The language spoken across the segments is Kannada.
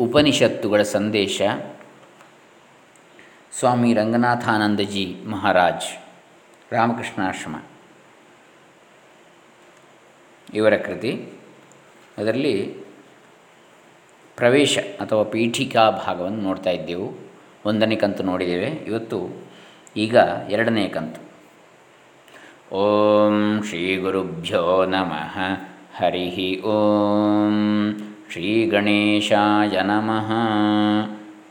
ಉಪನಿಷತ್ತುಗಳ ಸಂದೇಶ ಸ್ವಾಮಿ ರಂಗನಾಥಾನಂದಜಿ ಮಹಾರಾಜ್, ರಾಮಕೃಷ್ಣಾಶ್ರಮ. ಇವರ ಕೃತಿ. ಅದರಲ್ಲಿ ಪ್ರವೇಶ ಅಥವಾ ಪೀಠಿಕಾ ಭಾಗವನ್ನು ನೋಡ್ತಾ ಇದ್ದೆವು. ಒಂದನೇ ಕಂತು ನೋಡಿದ್ದೇವೆ. ಇವತ್ತು ಈಗ ಎರಡನೇ ಕಂತು. ಓಂ ಶ್ರೀ ಗುರುಭ್ಯೋ ನಮಃ. ಹರಿ ಓಂ. ಶ್ರೀ ಗಣೇಶಾಯ ನಮಃ.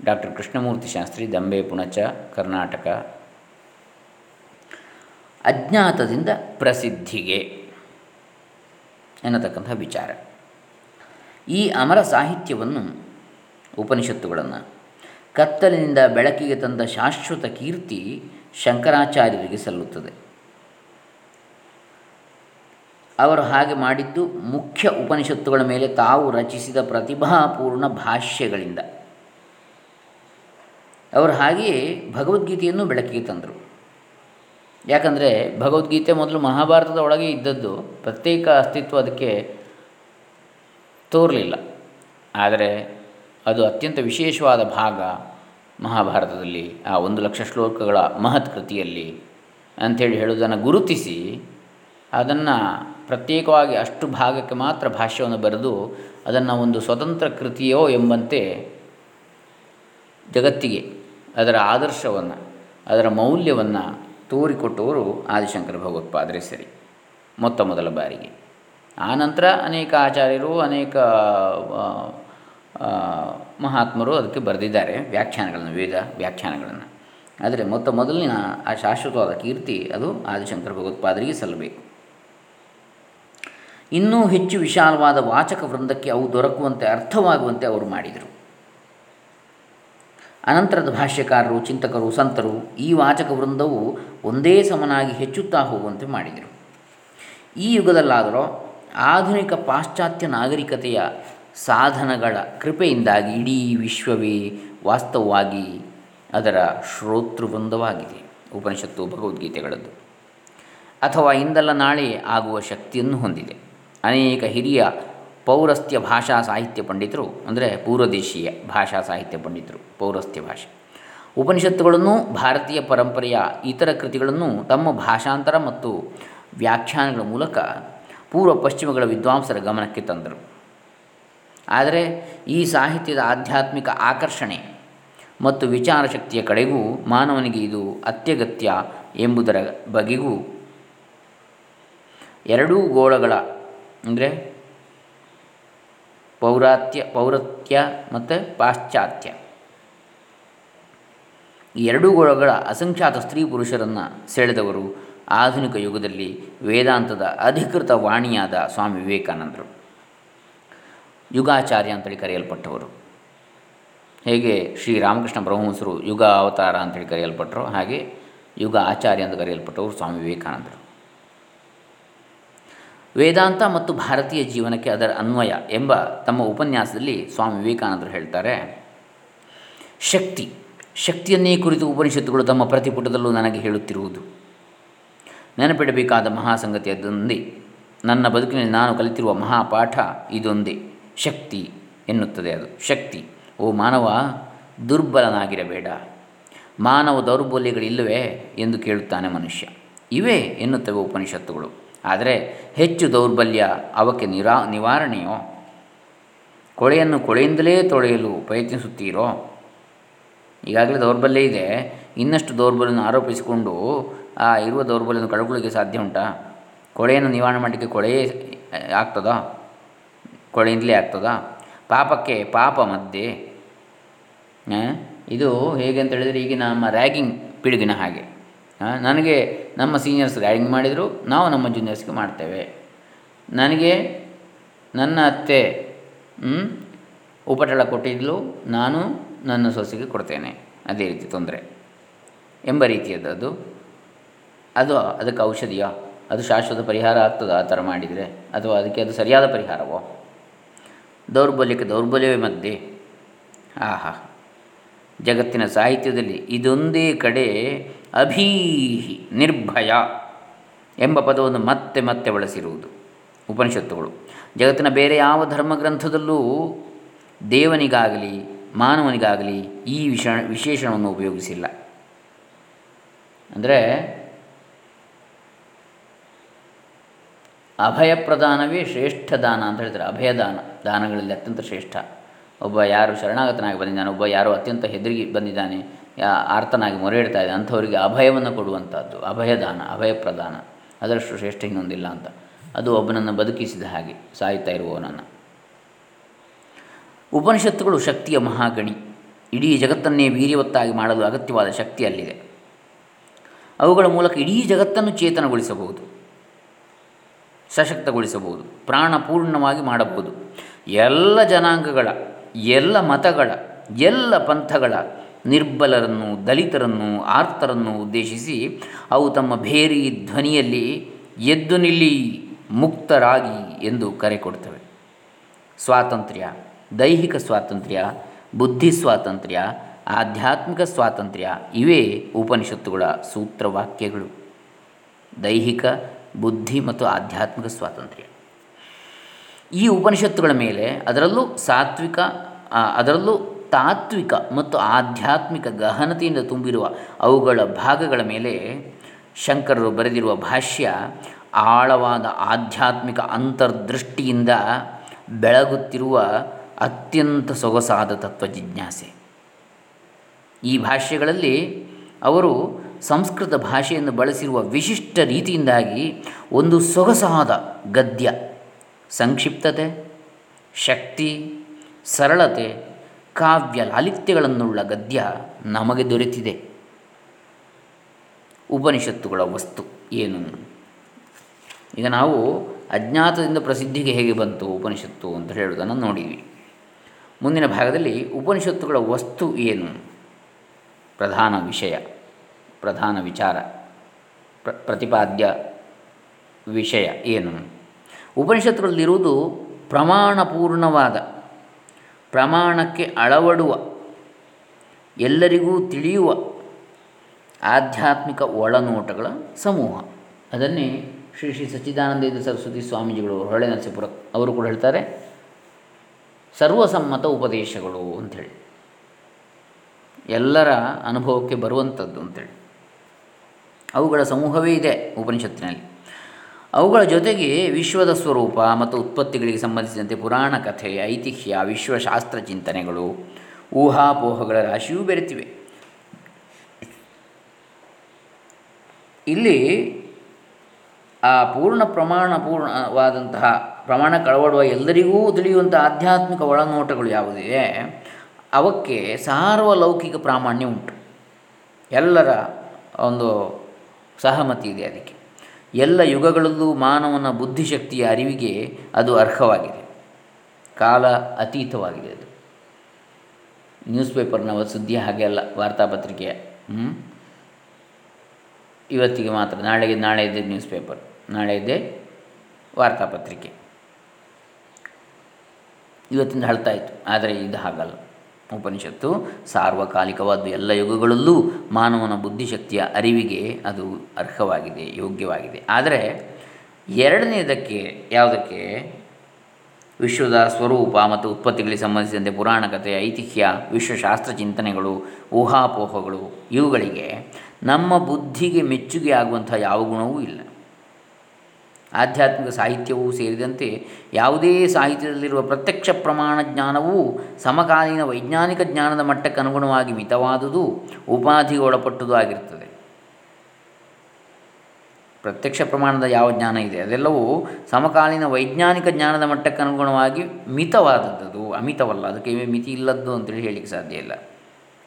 ಡಾಕ್ಟರ್ ಕೃಷ್ಣಮೂರ್ತಿ ಶಾಸ್ತ್ರಿ, ದಂಬೆ ಪುಣಚ, ಕರ್ನಾಟಕ. ಅಜ್ಞಾತದಿಂದ ಪ್ರಸಿದ್ಧಿಗೆ ಎನ್ನತಕ್ಕಂಥ ವಿಚಾರ. ಈ ಅಮರ ಸಾಹಿತ್ಯವನ್ನು, ಉಪನಿಷತ್ತುಗಳನ್ನು, ಕತ್ತಲಿನಿಂದ ಬೆಳಕಿಗೆ ತಂದ ಶಾಶ್ವತ ಕೀರ್ತಿ ಶಂಕರಾಚಾರ್ಯರಿಗೆ ಸಲ್ಲುತ್ತದೆ. ಅವರು ಹಾಗೆ ಮಾಡಿದ್ದು ಮುಖ್ಯ ಉಪನಿಷತ್ತುಗಳ ಮೇಲೆ ತಾವು ರಚಿಸಿದ ಪ್ರತಿಭಾಪೂರ್ಣ ಭಾಷ್ಯಗಳಿಂದ. ಅವರು ಹಾಗೆಯೇ ಭಗವದ್ಗೀತೆಯನ್ನು ಬೆಳಕಿಗೆ ತಂದರು. ಯಾಕಂದರೆ ಭಗವದ್ಗೀತೆ ಮೊದಲು ಮಹಾಭಾರತದ ಒಳಗೆ ಇದ್ದದ್ದು ಪ್ರತ್ಯೇಕ ಅಸ್ತಿತ್ವ ಅದಕ್ಕೆ ತೋರಲಿಲ್ಲ. ಆದರೆ ಅದು ಅತ್ಯಂತ ವಿಶೇಷವಾದ ಭಾಗ ಮಹಾಭಾರತದಲ್ಲಿ, ಆ ಒಂದು ಲಕ್ಷ ಶ್ಲೋಕಗಳ ಮಹತ್ ಕೃತಿಯಲ್ಲಿ ಅಂಥೇಳಿ ಹೇಳುವುದನ್ನು ಗುರುತಿಸಿ ಅದನ್ನು ಪ್ರತ್ಯೇಕವಾಗಿ ಅಷ್ಟು ಭಾಗಕ್ಕೆ ಮಾತ್ರ ಭಾಷ್ಯವನ್ನು ಬರೆದು ಅದನ್ನು ಒಂದು ಸ್ವತಂತ್ರ ಕೃತಿಯೋ ಎಂಬಂತೆ ಜಗತ್ತಿಗೆ ಅದರ ಆದರ್ಶವನ್ನು, ಅದರ ಮೌಲ್ಯವನ್ನು ತೋರಿಕೊಟ್ಟವರು ಆದಿಶಂಕರ ಭಗವತ್ಪಾದರೆ ಸರಿ, ಮೊತ್ತ ಮೊದಲ ಬಾರಿಗೆ. ಆನಂತರ ಅನೇಕ ಆಚಾರ್ಯರು, ಅನೇಕ ಮಹಾತ್ಮರು ಅದಕ್ಕೆ ಬರೆದಿದ್ದಾರೆ, ವ್ಯಾಖ್ಯಾನಗಳನ್ನು, ವಿವಿಧ ವ್ಯಾಖ್ಯಾನಗಳನ್ನು. ಆದರೆ ಮೊತ್ತ ಮೊದಲಿನ ಆ ಶಾಶ್ವತವಾದ ಕೀರ್ತಿ ಅದು ಆದಿಶಂಕರ ಭಗವತ್ಪಾದರಿಗೆ ಸಲ್ಲಬೇಕು. ಇನ್ನೂ ಹೆಚ್ಚು ವಿಶಾಲವಾದ ವಾಚಕ ವೃಂದಕ್ಕೆ ಅವು ದೊರಕುವಂತೆ ಅರ್ಥವಾಗುವಂತೆ ಅವರು ಮಾಡಿದರು. ಅನಂತರದ ಭಾಷ್ಯಕಾರರು, ಚಿಂತಕರು, ಸಂತರು ಈ ವಾಚಕ ವೃಂದವು ಒಂದೇ ಸಮನಾಗಿ ಹೆಚ್ಚುತ್ತಾ ಹೋಗುವಂತೆ ಮಾಡಿದರು. ಈ ಯುಗದಲ್ಲಾದರೂ ಆಧುನಿಕ ಪಾಶ್ಚಾತ್ಯ ನಾಗರಿಕತೆಯ ಸಾಧನಗಳ ಕೃಪೆಯಿಂದಾಗಿ ಇಡೀ ವಿಶ್ವವೇ ವಾಸ್ತವವಾಗಿ ಅದರ ಶ್ರೋತೃವೃಂದವಾಗಿದೆ. ಉಪನಿಷತ್ತು ಭಗವದ್ಗೀತೆಗಳದ್ದು. ಅಥವಾ ಇಂದಲ್ಲ ನಾಳೆ ಆಗುವ ಶಕ್ತಿಯನ್ನು ಹೊಂದಿದೆ. ಅನೇಕ ಹಿರಿಯ ಪೌರಸ್ತ್ಯ ಭಾಷಾ ಸಾಹಿತ್ಯ ಪಂಡಿತರು, ಅಂದರೆ ಪೂರ್ವದೇಶೀಯ ಭಾಷಾ ಸಾಹಿತ್ಯ ಪಂಡಿತರು, ಪೌರಸ್ತ್ಯ ಭಾಷೆ. ಉಪನಿಷತ್ತುಗಳನ್ನು, ಭಾರತೀಯ ಪರಂಪರೆಯ ಇತರ ಕೃತಿಗಳನ್ನು ತಮ್ಮ ಭಾಷಾಂತರ ಮತ್ತು ವ್ಯಾಖ್ಯಾನಗಳ ಮೂಲಕ ಪೂರ್ವ ಪಶ್ಚಿಮಗಳ ವಿದ್ವಾಂಸರ ಗಮನಕ್ಕೆ ತಂದರು. ಆದರೆ ಈ ಸಾಹಿತ್ಯದ ಆಧ್ಯಾತ್ಮಿಕ ಆಕರ್ಷಣೆ ಮತ್ತು ವಿಚಾರ ಶಕ್ತಿಯ ಕಡೆಗೂ ಮಾನವನಿಗೆ ಇದು ಅತ್ಯಗತ್ಯ ಎಂಬುದರ ಬಗೆಗೂ ಎರಡೂ ಗೋಳಗಳ ಅಂದರೆ ಪೌರಾತ್ಯ, ಪೌರತ್ಯ ಮತ್ತು ಪಾಶ್ಚಾತ್ಯ. ಎರಡೂ ಗೋಳಗಳ ಅಸಂಖ್ಯಾತ ಸ್ತ್ರೀ ಪುರುಷರನ್ನು ಸೆಳೆದವರು ಆಧುನಿಕ ಯುಗದಲ್ಲಿ ವೇದಾಂತದ ಅಧಿಕೃತ ವಾಣಿಯಾದ ಸ್ವಾಮಿ ವಿವೇಕಾನಂದರು. ಯುಗಾಚಾರ್ಯ ಅಂತೇಳಿ ಕರೆಯಲ್ಪಟ್ಟವರು. ಹೇಗೆ ಶ್ರೀ ರಾಮಕೃಷ್ಣ ಯುಗ ಅವತಾರ ಅಂತೇಳಿ ಕರೆಯಲ್ಪಟ್ಟರು ಹಾಗೆ ಯುಗ ಆಚಾರ್ಯ ಅಂತ ಕರೆಯಲ್ಪಟ್ಟವರು ಸ್ವಾಮಿ ವಿವೇಕಾನಂದರು. ವೇದಾಂತ ಮತ್ತು ಭಾರತೀಯ ಜೀವನಕ್ಕೆ ಅದರ ಅನ್ವಯ ಎಂಬ ತಮ್ಮ ಉಪನ್ಯಾಸದಲ್ಲಿ ಸ್ವಾಮಿ ವಿವೇಕಾನಂದರು ಹೇಳ್ತಾರೆ. ಶಕ್ತಿ, ಶಕ್ತಿಯನ್ನೇ ಕುರಿತು ಉಪನಿಷತ್ತುಗಳು ತಮ್ಮ ಪ್ರತಿಪುಟದಲ್ಲೂ ನನಗೆ ಹೇಳುತ್ತಿರುವುದು. ನೆನಪಿಡಬೇಕಾದ ಮಹಾಸಂಗತಿ ಅದೊಂದೇ. ನನ್ನ ಬದುಕಿನಲ್ಲಿ ನಾನು ಕಲಿತಿರುವ ಮಹಾಪಾಠ ಇದೊಂದೇ. ಶಕ್ತಿ ಎನ್ನುತ್ತದೆ ಅದು. ಶಕ್ತಿ, ಓ ಮಾನವ, ದುರ್ಬಲನಾಗಿರಬೇಡ. ಮಾನವ ದೌರ್ಬಲ್ಯಗಳಿಲ್ಲವೇ ಎಂದು ಕೇಳುತ್ತಾನೆ ಮನುಷ್ಯ. ಇವೇ ಎನ್ನುತ್ತವೆ ಉಪನಿಷತ್ತುಗಳು. ಆದರೆ ಹೆಚ್ಚು ದೌರ್ಬಲ್ಯ ಅವಕ್ಕೆ ನಿರಾ, ನಿವಾರಣೆಯೋ? ಕೊಳೆಯನ್ನು ಕೊಳೆಯಿಂದಲೇ ತೊಳೆಯಲು ಪ್ರಯತ್ನಿಸುತ್ತೀರೋ? ಈಗಾಗಲೇ ದೌರ್ಬಲ್ಯ ಇದೆ. ಇನ್ನಷ್ಟು ದೌರ್ಬಲ್ಯವನ್ನು ಆರೋಪಿಸಿಕೊಂಡು, ಆ ಇರುವ ದೌರ್ಬಲ್ಯವನ್ನು ಕಳ್ಕೊಳ್ಳಿಕ್ಕೆ ಸಾಧ್ಯ ಉಂಟಾ? ಕೊಳೆಯನ್ನು ನಿವಾರಣೆ ಮಾಡಲಿಕ್ಕೆ ಕೊಳೆಯೇ ಆಗ್ತದಾ? ಕೊಳೆಯಿಂದಲೇ ಆಗ್ತದಾ? ಪಾಪಕ್ಕೆ ಪಾಪ ಮಧ್ಯೆ. ಇದು ಹೇಗೆ ಅಂತ ಹೇಳಿದರೆ ಈಗಿನ ನಮ್ಮ ರ್ಯಾಗಿಂಗ್ ಪಿಡುಗಿನ ಹಾಗೆ. ನನಗೆ ನಮ್ಮ ಸೀನಿಯರ್ಸ್ ರ್ಯಾಗಿಂಗ್ ಮಾಡಿದರು, ನಾವು ನಮ್ಮ ಜೂನಿಯರ್ಸ್ಗೆ ಮಾಡ್ತೇವೆ. ನನಗೆ ನನ್ನ ಅತ್ತೆ ಉಪಟಳ ಕೊಟ್ಟಿದ್ಲು, ನಾನು ನನ್ನ ಸೊಸೆಗೆ ಕೊಡ್ತೇನೆ. ಅದೇ ರೀತಿ ತೊಂದರೆ. ಎಂಬ ರೀತಿಯದ್ದು ಅದು. ಅದು ಅದಕ್ಕೆ ಔಷಧಿಯ? ಅದು ಶಾಶ್ವತ ಪರಿಹಾರ ಆಗ್ತದೆ ಆ ಥರ ಮಾಡಿದರೆ? ಅಥವಾ ಅದಕ್ಕೆ ಅದು ಸರಿಯಾದ ಪರಿಹಾರವೋ? ದೌರ್ಬಲ್ಯಕ್ಕೆ ದೌರ್ಬಲ್ಯವೇ ಮಧ್ಯೆ? ಆಹಾ. ಜಗತ್ತಿನ ಸಾಹಿತ್ಯದಲ್ಲಿ ಇದೊಂದೇ ಕಡೆ ಅಭೀಹಿ ನಿರ್ಭಯ ಎಂಬ ಪದವನ್ನು ಮತ್ತೆ ಮತ್ತೆ ಬಳಸಿರುವುದು. ಉಪನಿಷತ್ತುಗಳು. ಜಗತ್ತಿನ ಬೇರೆ ಯಾವ ಧರ್ಮಗ್ರಂಥದಲ್ಲೂ ದೇವನಿಗಾಗಲಿ, ಮಾನವನಿಗಾಗಲಿ ಈ ವಿಷ, ವಿಶೇಷಣವನ್ನು ಉಪಯೋಗಿಸಿಲ್ಲ. ಅಂದರೆ ಅಭಯ ಪ್ರದಾನವೇ ಶ್ರೇಷ್ಠ ದಾನ ಅಂತ ಹೇಳ್ತಾರೆ. ಅಭಯದಾನ, ದಾನಗಳಲ್ಲಿ ಅತ್ಯಂತ ಶ್ರೇಷ್ಠ. ಒಬ್ಬ ಯಾರು ಶರಣಾಗತನಾಗಿ ಬಂದಿದ್ದಾನೆ, ಒಬ್ಬ ಯಾರು ಅತ್ಯಂತ ಹೆದರಿ ಬಂದಿದ್ದಾನೆ ಆರ್ತನಾಗಿ ಮೊರೆ ಇಡ್ತಾ ಇದೆ. ಅಂಥವರಿಗೆ ಅಭಯವನ್ನು ಕೊಡುವಂಥದ್ದು. ಅಭಯದಾನ ಅಭಯ ಪ್ರದಾನ ಅದರಷ್ಟು ಶ್ರೇಷ್ಠ ಇನ್ನೊಂದಿಲ್ಲ ಅಂತ. ಅದು ಒಬ್ಬನನ್ನು ಬದುಕಿಸಿದ ಹಾಗೆ ಸಾಯ್ತಾ ಇರುವವನನ್ನು. ಉಪನಿಷತ್ತುಗಳು ಶಕ್ತಿಯ ಮಹಾಗಣಿ. ಇಡೀ ಜಗತ್ತನ್ನೇ ವೀರ್ಯವತ್ತಾಗಿ ಮಾಡಲು ಅಗತ್ಯವಾದ ಶಕ್ತಿ ಅಲ್ಲಿದೆ. ಅವುಗಳ ಮೂಲಕ ಇಡೀ ಜಗತ್ತನ್ನು ಚೇತನಗೊಳಿಸಬಹುದು. ಸಶಕ್ತಗೊಳಿಸಬಹುದು. ಪ್ರಾಣಪೂರ್ಣವಾಗಿ ಮಾಡಬಹುದು. ಎಲ್ಲ ಜನಾಂಗಗಳ, ಎಲ್ಲ ಮತಗಳ, ಎಲ್ಲ ಪಂಥಗಳ ನಿರ್ಬಲರನ್ನು, ದಲಿತರನ್ನು ಆರ್ತರನ್ನು ಉದ್ದೇಶಿಸಿ ಅವು ತಮ್ಮ ಭೇರಿ ಧ್ವನಿಯಲ್ಲಿ ಎದ್ದು ನಿಲ್ಲಿ ಮುಕ್ತರಾಗಿ ಎಂದು ಕರೆ ಕೊಡ್ತವೆ. ಸ್ವಾತಂತ್ರ್ಯ, ದೈಹಿಕ ಸ್ವಾತಂತ್ರ್ಯ, ಬುದ್ಧಿ ಸ್ವಾತಂತ್ರ್ಯ, ಆಧ್ಯಾತ್ಮಿಕ ಸ್ವಾತಂತ್ರ್ಯ ಇವೇ ಉಪನಿಷತ್ತುಗಳ ಸೂತ್ರವಾಕ್ಯಗಳು. ದೈಹಿಕ, ಬುದ್ಧಿ ಮತ್ತು ಆಧ್ಯಾತ್ಮಿಕ ಸ್ವಾತಂತ್ರ್ಯ. ಈ ಉಪನಿಷತ್ತುಗಳ ಮೇಲೆ ಅದರಲ್ಲೂ ಸಾತ್ವಿಕ ಅದರಲ್ಲೂ ತಾತ್ವಿಕ ಮತ್ತು ಆಧ್ಯಾತ್ಮಿಕ ಗಹನತೆಯಿಂದ ತುಂಬಿರುವ ಅವುಗಳ ಭಾಗಗಳ ಮೇಲೆ ಶಂಕರರು ಬರೆದಿರುವ ಭಾಷ್ಯ ಆಳವಾದ ಆಧ್ಯಾತ್ಮಿಕ ಅಂತರ್ದೃಷ್ಟಿಯಿಂದ ಬೆಳಗುತ್ತಿರುವ ಅತ್ಯಂತ ಸೊಗಸಾದ ತತ್ವ ಜಿಜ್ಞಾಸೆ. ಈ ಭಾಷ್ಯಗಳಲ್ಲಿ ಅವರು ಸಂಸ್ಕೃತ ಭಾಷೆಯನ್ನು ಬಳಸಿರುವ ವಿಶಿಷ್ಟ ರೀತಿಯಿಂದಾಗಿ ಒಂದು ಸೊಗಸಾದ ಗದ್ಯ, ಸಂಕ್ಷಿಪ್ತತೆ, ಶಕ್ತಿ, ಸರಳತೆ ಕಾವ್ಯ ಲಾಲಿತ್ಯಗಳನ್ನುಳ್ಳ ಗದ್ಯ ನಮಗೆ ದೊರೆತಿದೆ. ಉಪನಿಷತ್ತುಗಳ ವಸ್ತು ಏನು? ಈಗ ನಾವು ಅಜ್ಞಾತದಿಂದ ಪ್ರಸಿದ್ಧಿಗೆ ಹೇಗೆ ಬಂತು ಉಪನಿಷತ್ತು ಅಂತ ಹೇಳುವುದನ್ನು ನೋಡಿದ್ವಿ. ಮುಂದಿನ ಭಾಗದಲ್ಲಿ ಉಪನಿಷತ್ತುಗಳ ವಸ್ತು ಏನು? ಪ್ರಧಾನ ವಿಷಯ, ಪ್ರಧಾನ ವಿಚಾರ, ಪ್ರ, ಪ್ರತಿಪಾದ್ಯ ವಿಷಯ ಏನು? ಉಪನಿಷತ್ತುಗಳಲ್ಲಿರುವುದು ಪ್ರಮಾಣಪೂರ್ಣವಾದ ಪ್ರಮಾಣಕ್ಕೆ ಅಳವಡುವ, ಎಲ್ಲರಿಗೂ ತಿಳಿಯುವ ಆಧ್ಯಾತ್ಮಿಕ ಒಳನೋಟಗಳ ಸಮೂಹ. ಅದನ್ನೇ ಶ್ರೀ ಶ್ರೀ ಸಚ್ಚಿದಾನಂದೇಂದ್ರ ಸರಸ್ವತಿ ಸ್ವಾಮೀಜಿಗಳು ಹೊಳೆ ನರಸೀಪುರ ಅವರು ಕೂಡ ಹೇಳ್ತಾರೆ. ಸರ್ವಸಮ್ಮತ ಉಪದೇಶಗಳು ಅಂಥೇಳಿ. ಎಲ್ಲರ ಅನುಭವಕ್ಕೆ ಬರುವಂಥದ್ದು ಅಂತೇಳಿ ಅವುಗಳ ಸಮೂಹವೇ ಇದೆ ಉಪನಿಷತ್ತಿನಲ್ಲಿ. ಅವುಗಳ ಜೊತೆಗೆ ವಿಶ್ವದ ಸ್ವರೂಪ ಮತ್ತು ಉತ್ಪತ್ತಿಗಳಿಗೆ ಸಂಬಂಧಿಸಿದಂತೆ ಪುರಾಣ ಕಥೆ, ಐತಿಹ್ಯ, ವಿಶ್ವಶಾಸ್ತ್ರ ಚಿಂತನೆಗಳು, ಊಹಾಪೋಹಗಳ ರಾಶಿಯೂ ಬೆರೆತಿವೆ. ಇಲ್ಲಿ ಆ ಪೂರ್ಣ ಪ್ರಮಾಣ ಪೂರ್ಣವಾದಂತಹ, ಪ್ರಮಾಣ ಕಳವಡುವ ಎಲ್ಲರಿಗೂ ತಿಳಿಯುವಂಥ ಆಧ್ಯಾತ್ಮಿಕ ಒಳನೋಟಗಳು ಯಾವುದಿವೆ ಅವಕ್ಕೆ ಸಾರ್ವಲೌಕಿಕ ಪ್ರಾಮಾಣ್ಯ ಉಂಟು. ಎಲ್ಲರ ಒಂದು ಸಹಮತಿ ಇದೆ ಅದಕ್ಕೆ. ಎಲ್ಲ ಯುಗಗಳಲ್ಲೂ ಮಾನವನ ಬುದ್ಧಿಶಕ್ತಿಯ ಅರಿವಿಗೆ ಅದು ಅರ್ಹವಾಗಿದೆ. ಕಾಲ ಅತೀತವಾಗಿದೆ ಅದು. ನ್ಯೂಸ್ ಪೇಪರ್ನ ಸುದ್ದಿ ಹಾಗೆ ಅಲ್ಲ ವಾರ್ತಾಪತ್ರಿಕೆಯ ಇವತ್ತಿಗೆ ಮಾತ್ರ, ನಾಳೆಗೆ, ನಾಳೆ ಇದೆ ನ್ಯೂಸ್ ಪೇಪರ್ ನಾಳೆ ಇದೆ ವಾರ್ತಾಪತ್ರಿಕೆ. ಇವತ್ತಿಂದ ಹಳ್ತಾಯಿತು ಆದರೆ ಇದು ಹಾಗಲ್ಲ. ಉಪನಿಷತ್ತು, ಸಾರ್ವಕಾಲಿಕವಾದ್ದು ಎಲ್ಲ ಯುಗಗಳಲ್ಲೂ ಮಾನವನ ಬುದ್ಧಿಶಕ್ತಿಯ ಅರಿವಿಗೆ ಅದು ಅರ್ಹವಾಗಿದೆ, ಯೋಗ್ಯವಾಗಿದೆ. ಆದರೆ ಎರಡನೇದಕ್ಕೆ ಯಾವುದಕ್ಕೆ? ವಿಶ್ವದ ಸ್ವರೂಪ ಮತ್ತು ಉತ್ಪತ್ತಿಗಳಿಗೆ ಸಂಬಂಧಿಸಿದಂತೆ ಪುರಾಣ ಕಥೆ, ಐತಿಹ್ಯ, ವಿಶ್ವಶಾಸ್ತ್ರ ಚಿಂತನೆಗಳು, ಊಹಾಪೋಹಗಳು, ಇವುಗಳಿಗೆ ನಮ್ಮ ಬುದ್ಧಿಗೆ ಮೆಚ್ಚುಗೆ ಆಗುವಂಥ ಯಾವ ಗುಣವೂ ಇಲ್ಲ. ಆಧ್ಯಾತ್ಮಿಕ ಸಾಹಿತ್ಯವೂ ಸೇರಿದಂತೆ ಯಾವುದೇ ಸಾಹಿತ್ಯದಲ್ಲಿರುವ ಪ್ರತ್ಯಕ್ಷ ಪ್ರಮಾಣ ಜ್ಞಾನವೂ ಸಮಕಾಲೀನ ವೈಜ್ಞಾನಿಕ ಜ್ಞಾನದ ಮಟ್ಟಕ್ಕೆ ಅನುಗುಣವಾಗಿ ಮಿತವಾದುದು, ಉಪಾಧಿಗೆ ಒಳಪಟ್ಟುದು ಆಗಿರ್ತದೆ ಪ್ರತ್ಯಕ್ಷ ಪ್ರಮಾಣದ ಯಾವ ಜ್ಞಾನ ಇದೆ? ಅದೆಲ್ಲವೂ ಸಮಕಾಲೀನ ವೈಜ್ಞಾನಿಕ ಜ್ಞಾನದ ಮಟ್ಟಕ್ಕೆ ಅನುಗುಣವಾಗಿ ಮಿತವಾದದ್ದು, ಅಮಿತವಲ್ಲ. ಅದಕ್ಕೆ ಮಿತಿ ಇಲ್ಲದ್ದು ಅಂತೇಳಿ ಹೇಳಲಿಕ್ಕೆ ಸಾಧ್ಯ ಇಲ್ಲ.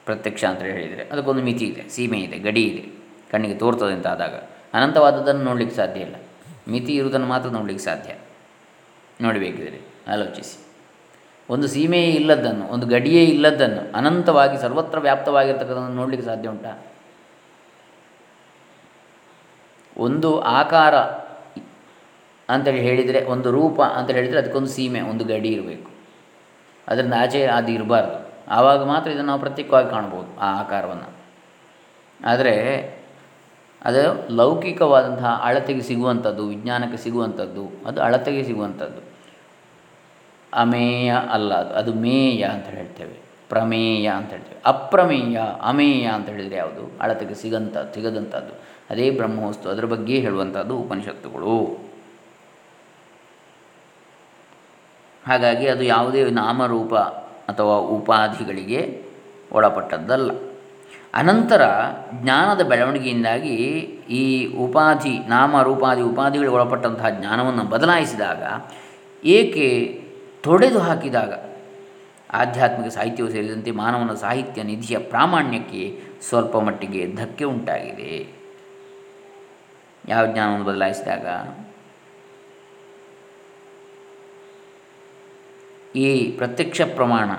ಪ್ರತ್ಯಕ್ಷ ಅಂತೇಳಿ ಹೇಳಿದರೆ ಅದಕ್ಕೊಂದು ಮಿತಿ ಇದೆ, ಸೀಮೆ ಇದೆ, ಗಡಿ ಇದೆ, ಕಣ್ಣಿಗೆ ತೋರ್ತದೆ ಅಂತ ಆದಾಗ ಅನಂತವಾದದ್ದನ್ನು ನೋಡಲಿಕ್ಕೆ ಸಾಧ್ಯ ಇಲ್ಲ. ಮಿತಿ ಇರುವುದನ್ನು ಮಾತ್ರ ನೋಡಲಿಕ್ಕೆ ಸಾಧ್ಯ. ನೋಡಬೇಕಿದ್ರೆ ಆಲೋಚಿಸಿ. ಒಂದು ಸೀಮೆಯೇ ಇಲ್ಲದ್ದನ್ನು, ಒಂದು ಗಡಿಯೇ ಇಲ್ಲದ್ದನ್ನು ಅನಂತವಾಗಿ ಸರ್ವತ್ರ ವ್ಯಾಪ್ತವಾಗಿರ್ತಕ್ಕಂಥದ್ದನ್ನು ನೋಡಲಿಕ್ಕೆ ಸಾಧ್ಯ ಉಂಟಾ? ಒಂದು ಆಕಾರ ಅಂತೇಳಿ ಹೇಳಿದರೆ, ಒಂದು ರೂಪ ಅಂತ ಹೇಳಿದರೆ ಅದಕ್ಕೊಂದು ಸೀಮೆ, ಒಂದು ಗಡಿ ಇರಬೇಕು. ಅದರಿಂದ ಆಚೆ ಅದು ಇರಬಾರ್ದು. ಆವಾಗ ಮಾತ್ರ ಇದನ್ನು ನಾವು ಪ್ರತ್ಯೇಕವಾಗಿ ಕಾಣ್ಬೋದು ಆ ಆಕಾರವನ್ನು. ಆದರೆ ಅದು ಲೌಕಿಕವಾದಂತಹ ಅಳತೆಗೆ ಸಿಗುವಂಥದ್ದು, ವಿಜ್ಞಾನಕ್ಕೆ ಸಿಗುವಂಥದ್ದು, ಅದು ಅಳತೆಗೆ ಸಿಗುವಂಥದ್ದು. ಅಮೇಯ ಅಲ್ಲ ಅದು ಅದು ಮೇಯ ಅಂತ ಹೇಳ್ತೇವೆ. ಪ್ರಮೇಯ ಅಂತ ಹೇಳ್ತೇವೆ. ಅಪ್ರಮೇಯ, ಅಮೇಯ ಅಂತ ಹೇಳಿದರೆ ಯಾವುದು? ಅಳತೆಗೆ ಸಿಗಂತ ಸಿಗದಂಥದ್ದು. ಅದೇ ಬ್ರಹ್ಮವಸ್ತು, ಅದರ ಬಗ್ಗೆ ಹೇಳುವಂಥದ್ದು ಉಪನಿಷತ್ತುಗಳು. ಹಾಗಾಗಿ ಅದು ಯಾವುದೇ ನಾಮರೂಪ ಅಥವಾ ಉಪಾಧಿಗಳಿಗೆ ಒಳಪಟ್ಟದ್ದಲ್ಲ. ಅನಂತರ ಜ್ಞಾನದ ಬೆಳವಣಿಗೆಯಿಂದಾಗಿ ಈ ಉಪಾಧಿ ನಾಮ ರೂಪಾದಿ ಉಪಾಧಿಗಳಿಗೆ ಒಳಪಟ್ಟಂತಹ ಜ್ಞಾನವನ್ನು ಬದಲಾಯಿಸಿದಾಗ ಏಕೆ ತೊಡೆದು ಹಾಕಿದಾಗ ಆಧ್ಯಾತ್ಮಿಕ ಸಾಹಿತ್ಯವು ಸೇರಿದಂತೆ ಮಾನವನ ಸಾಹಿತ್ಯ ನಿಧಿಯ ಪ್ರಾಮಾಣ್ಯಕ್ಕೆ ಸ್ವಲ್ಪ ಮಟ್ಟಿಗೆ ಧಕ್ಕೆ ಉಂಟಾಗಿದೆ. ಯಾವ ಜ್ಞಾನವನ್ನು ಬದಲಾಯಿಸಿದಾಗ? ಈ ಪ್ರತ್ಯಕ್ಷ ಪ್ರಮಾಣ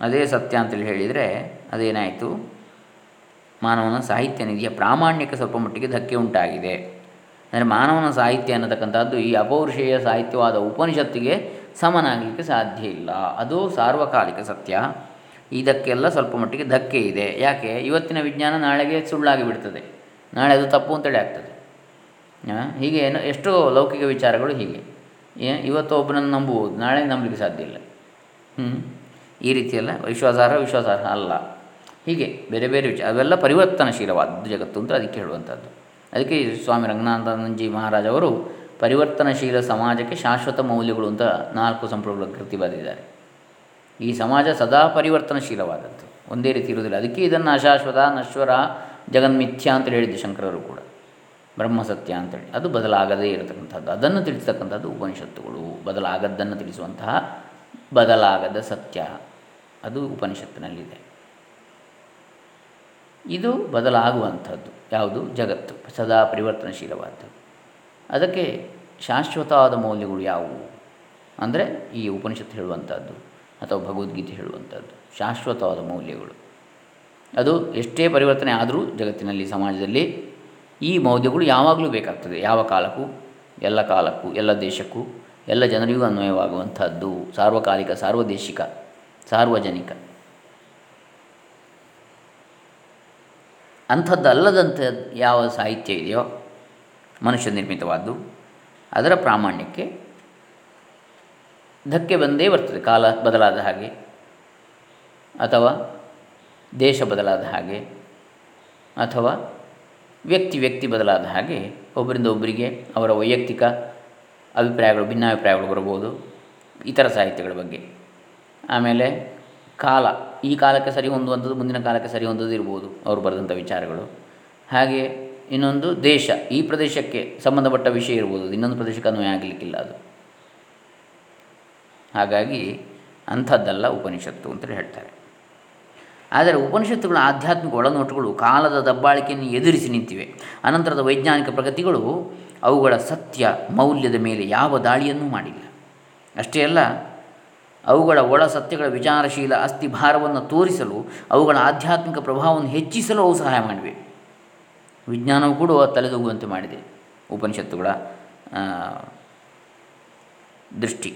ಅದೇ ಸತ್ಯ ಅಂತೇಳಿ ಹೇಳಿದರೆ ಅದೇನಾಯಿತು? ಮಾನವನ ಸಾಹಿತ್ಯ ನಿಧಿಯ ಪ್ರಾಮಾಣ್ಯಕ್ಕೆ ಸ್ವಲ್ಪ ಮಟ್ಟಿಗೆ ಧಕ್ಕೆ ಉಂಟಾಗಿದೆ. ಅಂದರೆ ಮಾನವನ ಸಾಹಿತ್ಯ ಅನ್ನತಕ್ಕಂಥದ್ದು ಈ ಅಪೌರುಷೇಯ ಸಾಹಿತ್ಯವಾದ ಉಪನಿಷತ್ತಿಗೆ ಸಮನಾಗಲಿಕ್ಕೆ ಸಾಧ್ಯ ಇಲ್ಲ. ಅದು ಸಾರ್ವಕಾಲಿಕ ಸತ್ಯ. ಇದಕ್ಕೆಲ್ಲ ಸ್ವಲ್ಪ ಮಟ್ಟಿಗೆ ಧಕ್ಕೆ ಇದೆ. ಯಾಕೆ? ಇವತ್ತಿನ ವಿಜ್ಞಾನ ನಾಳೆಗೆ ಸುಳ್ಳಾಗಿ ಬಿಡ್ತದೆ. ನಾಳೆ ಅದು ತಪ್ಪು ಅಂತೇಳಿ ಆಗ್ತದೆ. ಹೀಗೆ ಏನು ಎಷ್ಟೋ ಲೌಕಿಕ ವಿಚಾರಗಳು ಹೀಗೆ. ಇವತ್ತು ಒಬ್ಬನನ್ನು ನಂಬುವುದು ನಾಳೆ ನಂಬಲಿಕ್ಕೆ ಸಾಧ್ಯ ಇಲ್ಲ. ಹ್ಞೂ ಈ ರೀತಿಯೆಲ್ಲ ವಿಶ್ವಾಸಾರ್ಹ ವಿಶ್ವಾಸಾರ್ಹ ಅಲ್ಲ. ಹೀಗೆ ಬೇರೆ ಬೇರೆ ವಿಚಾರ, ಅವೆಲ್ಲ ಪರಿವರ್ತನಶೀಲವಾದದ್ದು ಜಗತ್ತು ಅಂತ ಅದಕ್ಕೆ ಹೇಳುವಂಥದ್ದು. ಅದಕ್ಕೆ ಸ್ವಾಮಿ ರಂಗನಾಥಾನಂದಜಿ ಮಹಾರಾಜ್ ಅವರು ಪರಿವರ್ತನಶೀಲ ಸಮಾಜಕ್ಕೆ ಶಾಶ್ವತ ಮೌಲ್ಯಗಳು ಅಂತ ನಾಲ್ಕು ಸಂಪ್ರಗಳ ಕೃತಿ ಬರೆದಿದ್ದಾರೆ. ಈ ಸಮಾಜ ಸದಾ ಪರಿವರ್ತನಶೀಲವಾದದ್ದು. ಒಂದೇ ರೀತಿ ಇರುವುದಿಲ್ಲ. ಅದಕ್ಕೆ ಇದನ್ನು ಅಶಾಶ್ವತ, ನಶ್ವರ, ಜಗನ್ಮಿಥ್ಯ ಅಂತ ಹೇಳಿದ್ದು ಶಂಕರರು ಕೂಡ. ಬ್ರಹ್ಮಸತ್ಯ ಅಂತೇಳಿ. ಅದು ಬದಲಾಗದೇ ಇರತಕ್ಕಂಥದ್ದು. ಅದನ್ನು ತಿಳಿಸ್ತಕ್ಕಂಥದ್ದು ಉಪನಿಷತ್ತುಗಳು. ಬದಲಾಗದ್ದನ್ನು ತಿಳಿಸುವಂತಹ ಬದಲಾಗದ ಸತ್ಯ. ಅದು ಉಪನಿಷತ್ತಿನಲ್ಲಿದೆ. ಇದು ಬದಲಾಗುವಂಥದ್ದು. ಯಾವುದು? ಜಗತ್ತು. ಸದಾ ಪರಿವರ್ತನಶೀಲವಾದದ್ದು. ಅದಕ್ಕೆ ಶಾಶ್ವತವಾದ ಮೌಲ್ಯಗಳು ಯಾವುವು? ಅಂದರೆ ಈ ಉಪನಿಷತ್ತು ಹೇಳುವಂಥದ್ದು ಅಥವಾ ಭಗವದ್ಗೀತೆ ಹೇಳುವಂಥದ್ದು. ಶಾಶ್ವತವಾದ ಮೌಲ್ಯಗಳು. ಅದು ಎಷ್ಟೇ ಪರಿವರ್ತನೆ ಆದರೂ ಜಗತ್ತಿನಲ್ಲಿ, ಸಮಾಜದಲ್ಲಿ ಈ ಮೌಲ್ಯಗಳು ಯಾವಾಗಲೂ ಬೇಕಾಗ್ತದೆ. ಯಾವ ಕಾಲಕ್ಕೂ, ಎಲ್ಲ ಕಾಲಕ್ಕೂ, ಎಲ್ಲ ದೇಶಕ್ಕೂ, ಎಲ್ಲ ಜನರಿಗೂ ಅನ್ವಯವಾಗುವಂಥದ್ದು. ಸಾರ್ವಕಾಲಿಕ, ಸಾರ್ವದೇಶಿಕ. ಸಾರ್ವಜನಿಕ. ಅಂಥದ್ದಲ್ಲದಂಥ ಯಾವ ಸಾಹಿತ್ಯ ಇದೆಯೋ, ಮನುಷ್ಯ ನಿರ್ಮಿತವಾದ್ದು, ಅದರ ಪ್ರಾಮಾಣ್ಯಕ್ಕೆ ಧಕ್ಕೆ ಬಂದೇ ಬರ್ತದೆ. ಕಾಲ ಬದಲಾದ ಹಾಗೆ, ಅಥವಾ ದೇಶ ಬದಲಾದ ಹಾಗೆ, ಅಥವಾ ವ್ಯಕ್ತಿ ವ್ಯಕ್ತಿ ಬದಲಾದ ಹಾಗೆ, ಒಬ್ಬರಿಂದ ಒಬ್ಬರಿಗೆ ಅವರ ವೈಯಕ್ತಿಕ ಅಭಿಪ್ರಾಯಗಳು, ಭಿನ್ನಾಭಿಪ್ರಾಯಗಳು ಬರಬಹುದು. ಇತರ ಸಾಹಿತ್ಯಗಳ ಬಗ್ಗೆ. ಆಮೇಲೆ ಕಾಲ, ಈ ಕಾಲಕ್ಕೆ ಸರಿ ಹೊಂದುವಂಥದ್ದು, ಮುಂದಿನ ಕಾಲಕ್ಕೆ ಸರಿ ಹೊಂದೋದು ಇರ್ಬೋದು, ಅವರು ಬರೆದಂಥ ವಿಚಾರಗಳು. ಹಾಗೆ ಇನ್ನೊಂದು ದೇಶ, ಈ ಪ್ರದೇಶಕ್ಕೆ ಸಂಬಂಧಪಟ್ಟ ವಿಷಯ ಇರ್ಬೋದು, ಇನ್ನೊಂದು ಪ್ರದೇಶಕ್ಕೆ ಅನ್ವಯ ಆಗಲಿಕ್ಕಿಲ್ಲ ಅದು. ಹಾಗಾಗಿ ಅಂಥದ್ದಲ್ಲ ಉಪನಿಷತ್ತು ಅಂತೇಳಿ ಹೇಳ್ತಾರೆ. ಆದರೆ ಉಪನಿಷತ್ತುಗಳ ಆಧ್ಯಾತ್ಮಿಕ ಒಳನೋಟುಗಳು ಕಾಲದ ದಬ್ಬಾಳಿಕೆಯನ್ನು ಎದುರಿಸಿ ನಿಂತಿವೆ. ಅನಂತರದ ವೈಜ್ಞಾನಿಕ ಪ್ರಗತಿಗಳು ಅವುಗಳ ಸತ್ಯ, ಮೌಲ್ಯದ ಮೇಲೆ ಯಾವ ದಾಳಿಯನ್ನೂ ಮಾಡಿಲ್ಲ. ಅಷ್ಟೇ ಅಲ್ಲ ಅವುಗಳ ಒಳ ಸತ್ಯಗಳ ವಿಚಾರಶೀಲ ಅಸ್ಥಿಭಾರವನ್ನು ತೋರಿಸಲು, ಅವುಗಳ ಆಧ್ಯಾತ್ಮಿಕ ಪ್ರಭಾವವನ್ನು ಹೆಚ್ಚಿಸಲು ಅವು ಸಹಾಯ ಮಾಡಿವೆ. ವಿಜ್ಞಾನವು ಕೂಡ ತಲೆದೂಗುವಂತೆ ಮಾಡಿದೆ, ಉಪನಿಷತ್ತುಗಳ ದೃಷ್ಟಿ.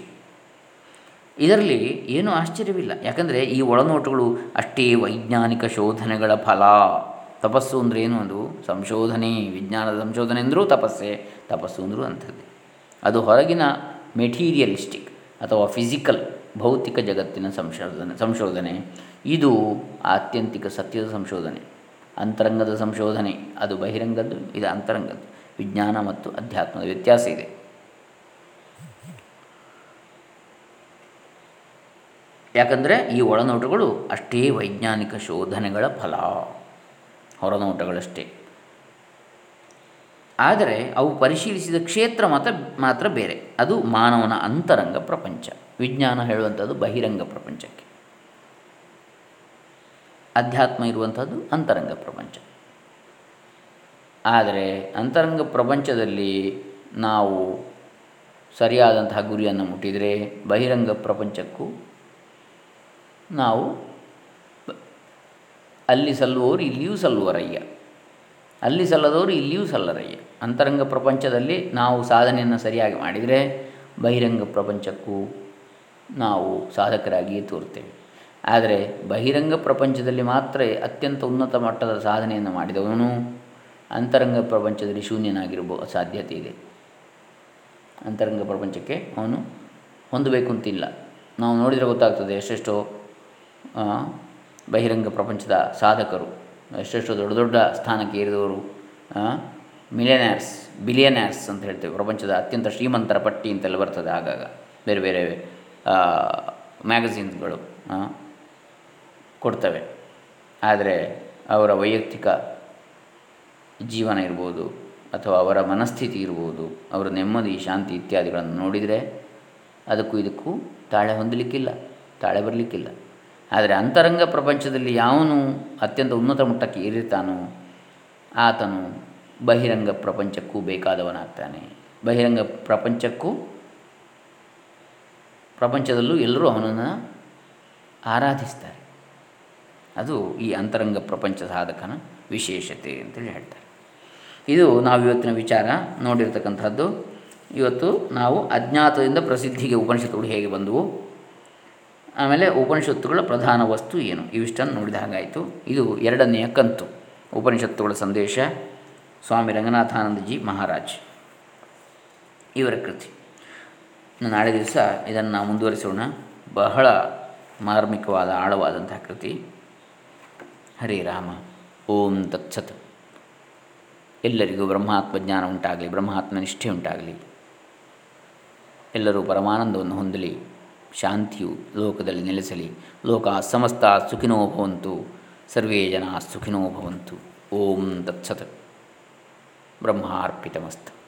ಇದರಲ್ಲಿ ಏನೂ ಆಶ್ಚರ್ಯವಿಲ್ಲ. ಯಾಕಂದರೆ ಈ ಒಳನೋಟಗಳು ಅಷ್ಟೇ ವೈಜ್ಞಾನಿಕ ಶೋಧನೆಗಳ ಫಲ. ತಪಸ್ಸು ಅಂದರೆ ಏನು? ಅದು ಸಂಶೋಧನೆ, ವಿಜ್ಞಾನದ ಸಂಶೋಧನೆ ಅಂದರೂ ತಪಸ್ಸೆ, ತಪಸ್ಸು ಅಂದರೂ ಅಂಥದ್ದೇ. ಅದು ಹೊರಗಿನ ಮೆಟೀರಿಯಲಿಸ್ಟಿಕ್ ಅಥವಾ ಫಿಸಿಕಲ್ ಭೌತಿಕ ಜಗತ್ತಿನ ಸಂಶೋಧನೆ ಸಂಶೋಧನೆ. ಇದು ಆತ್ಯಂತಿಕ ಸತ್ಯದ ಸಂಶೋಧನೆ. ಅಂತರಂಗದ ಸಂಶೋಧನೆ. ಅದು ಬಹಿರಂಗದ್ದು, ಇದು ಅಂತರಂಗದ್ದು. ವಿಜ್ಞಾನ ಮತ್ತು ಅಧ್ಯಾತ್ಮದ ವ್ಯತ್ಯಾಸ ಇದೆ. ಯಾಕಂದರೆ ಈ ಒಳನೋಟಗಳು ಅಷ್ಟೇ ವೈಜ್ಞಾನಿಕ ಶೋಧನೆಗಳ ಫಲ. ಹೊರನೋಟಗಳಷ್ಟೇ. ಆದರೆ ಅವು ಪರಿಶೀಲಿಸಿದ ಕ್ಷೇತ್ರ ಮಾತ್ರ ಮಾತ್ರ ಬೇರೆ. ಅದು ಮಾನವನ ಅಂತರಂಗ ಪ್ರಪಂಚ. ವಿಜ್ಞಾನ ಹೇಳುವಂಥದ್ದು ಬಹಿರಂಗ ಪ್ರಪಂಚಕ್ಕೆ. ಅಧ್ಯಾತ್ಮ ಇರುವಂಥದ್ದು ಅಂತರಂಗ ಪ್ರಪಂಚ. ಆದರೆ ಅಂತರಂಗ ಪ್ರಪಂಚದಲ್ಲಿ ನಾವು ಸರಿಯಾದಂತಹ ಗುರಿಯನ್ನು ಮುಟ್ಟಿದರೆ ಬಹಿರಂಗ ಪ್ರಪಂಚಕ್ಕೂ ನಾವು ಅಲ್ಲಿ ಸಲ್ಲುವವರು ಇಲ್ಲಿಯೂ ಸಲ್ಲುವರಯ್ಯ ಅಲ್ಲಿ ಸಲ್ಲದವರು ಇಲ್ಲಿಯೂ ಸಲ್ಲರಯ್ಯ. ಅಂತರಂಗ ಪ್ರಪಂಚದಲ್ಲಿ ನಾವು ಸಾಧನೆಯನ್ನು ಸರಿಯಾಗಿ ಮಾಡಿದರೆ ಬಹಿರಂಗ ಪ್ರಪಂಚಕ್ಕೂ ನಾವು ಸಾಧಕರಾಗಿಯೇ ತೋರ್ತೇವೆ. ಆದರೆ ಬಹಿರಂಗ ಪ್ರಪಂಚದಲ್ಲಿ ಮಾತ್ರ ಅತ್ಯಂತ ಉನ್ನತ ಮಟ್ಟದ ಸಾಧನೆಯನ್ನು ಮಾಡಿದವನು ಅಂತರಂಗ ಪ್ರಪಂಚದಲ್ಲಿ ಶೂನ್ಯನಾಗಿರಬೋ ಸಾಧ್ಯತೆ ಇದೆ. ಅಂತರಂಗ ಪ್ರಪಂಚಕ್ಕೆ ಅವನು ಹೊಂದಬೇಕು ಅಂತಿಲ್ಲ. ನಾವು ನೋಡಿದರೆ ಗೊತ್ತಾಗ್ತದೆ ಎಷ್ಟೆಷ್ಟೋ ಬಹಿರಂಗ ಪ್ರಪಂಚದ ಸಾಧಕರು. ಎಷ್ಟೆಷ್ಟೋ ದೊಡ್ಡ ದೊಡ್ಡ ಸ್ಥಾನಕ್ಕೆ ಏರಿದವರು ಮಿಲಿಯನರ್ಸ್ ಬಿಲಿಯನರ್ಸ್ ಅಂತ ಹೇಳ್ತೇವೆ. ಪ್ರಪಂಚದ ಅತ್ಯಂತ ಶ್ರೀಮಂತರ ಪಟ್ಟಿ ಅಂತೆಲ್ಲ ಬರ್ತದೆ ಆಗಾಗ. ಬೇರೆ ಬೇರೆ ಮ್ಯಾಗಝೀನ್ಸ್ಗಳು ಕೊಡ್ತವೆ. ಆದರೆ ಅವರ ವೈಯಕ್ತಿಕ ಜೀವನ ಇರ್ಬೋದು, ಅಥವಾ ಅವರ ಮನಸ್ಥಿತಿ ಇರ್ಬೋದು, ಅವರ ನೆಮ್ಮದಿ, ಶಾಂತಿ ಇತ್ಯಾದಿಗಳನ್ನು ನೋಡಿದರೆ ಅದಕ್ಕೂ ಇದಕ್ಕೂ ತಾಳೆ ಹೊಂದಲಿಕ್ಕಿಲ್ಲ, ತಾಳೆ ಬರಲಿಕ್ಕಿಲ್ಲ. ಆದರೆ ಅಂತರಂಗ ಪ್ರಪಂಚದಲ್ಲಿ ಯಾವನು ಅತ್ಯಂತ ಉನ್ನತ ಮಟ್ಟಕ್ಕೆ ಏರಿರ್ತಾನೋ ಆತನು ಬಹಿರಂಗ ಪ್ರಪಂಚಕ್ಕೂ ಬೇಕಾದವನಾಗ್ತಾನೆ. ಬಹಿರಂಗ ಪ್ರಪಂಚಕ್ಕೂ, ಪ್ರಪಂಚದಲ್ಲೂ ಎಲ್ಲರೂ ಅವನನ್ನು ಆರಾಧಿಸ್ತಾರೆ. ಅದು ಈ ಅಂತರಂಗ ಪ್ರಪಂಚ ಸಾಧಕನ ವಿಶೇಷತೆ ಅಂತೇಳಿ ಹೇಳ್ತಾರೆ. ಇದು ನಾವು ಇವತ್ತಿನ ವಿಚಾರ ನೋಡಿರ್ತಕ್ಕಂಥದ್ದು. ಇವತ್ತು ನಾವು ಅಜ್ಞಾತದಿಂದ ಪ್ರಸಿದ್ಧಿಗೆ ಉಪನಿಷತ್ತುಗಳು ಹೇಗೆ ಬಂದವು? ಆಮೇಲೆ ಉಪನಿಷತ್ತುಗಳ ಪ್ರಧಾನ ವಸ್ತು ಏನು? ಇವಿಷ್ಟನ್ನು ನೋಡಿದ ಹಾಗಾಯಿತು. ಇದು ಎರಡನೆಯ ಕಂತು. ಉಪನಿಷತ್ತುಗಳ ಸಂದೇಶ, ಸ್ವಾಮಿ ರಂಗನಾಥಾನಂದಜಿ ಮಹಾರಾಜ್. ಇವರ ಕೃತಿ. ನಾಳೆ ದಿವಸ ಇದನ್ನು ಮುಂದುವರಿಸೋಣ. ಬಹಳ ಮಾರ್ಮಿಕವಾದ, ಆಳವಾದಂತಹ ಕೃತಿ. ಹರೇ ರಾಮ. ಓಂ ತತ್ಸತ್. ಎಲ್ಲರಿಗೂ ಬ್ರಹ್ಮಾತ್ಮ ಜ್ಞಾನ ಉಂಟಾಗಲಿ, ಬ್ರಹ್ಮಾತ್ಮ ನಿಷ್ಠೆ ಉಂಟಾಗಲಿ. ಎಲ್ಲರೂ ಪರಮಾನಂದವನ್ನು ಹೊಂದಲಿ. ಶಾಂತಿಯು ಲೋಕದಲ್ಲಿ ನೆಲೆಸಲಿ. ಲೋಕ ಸಮಸ್ತ ಸುಖಿನೋ ಭವಂತು. ಸರ್ವೇ ಜನ ಸುಖಿನೋ ಭವಂತು. ಓಂ ತತ್ಸತ್. ಬ್ರಹ್ಮಾರ್ಪಿತಮಸ್ತು.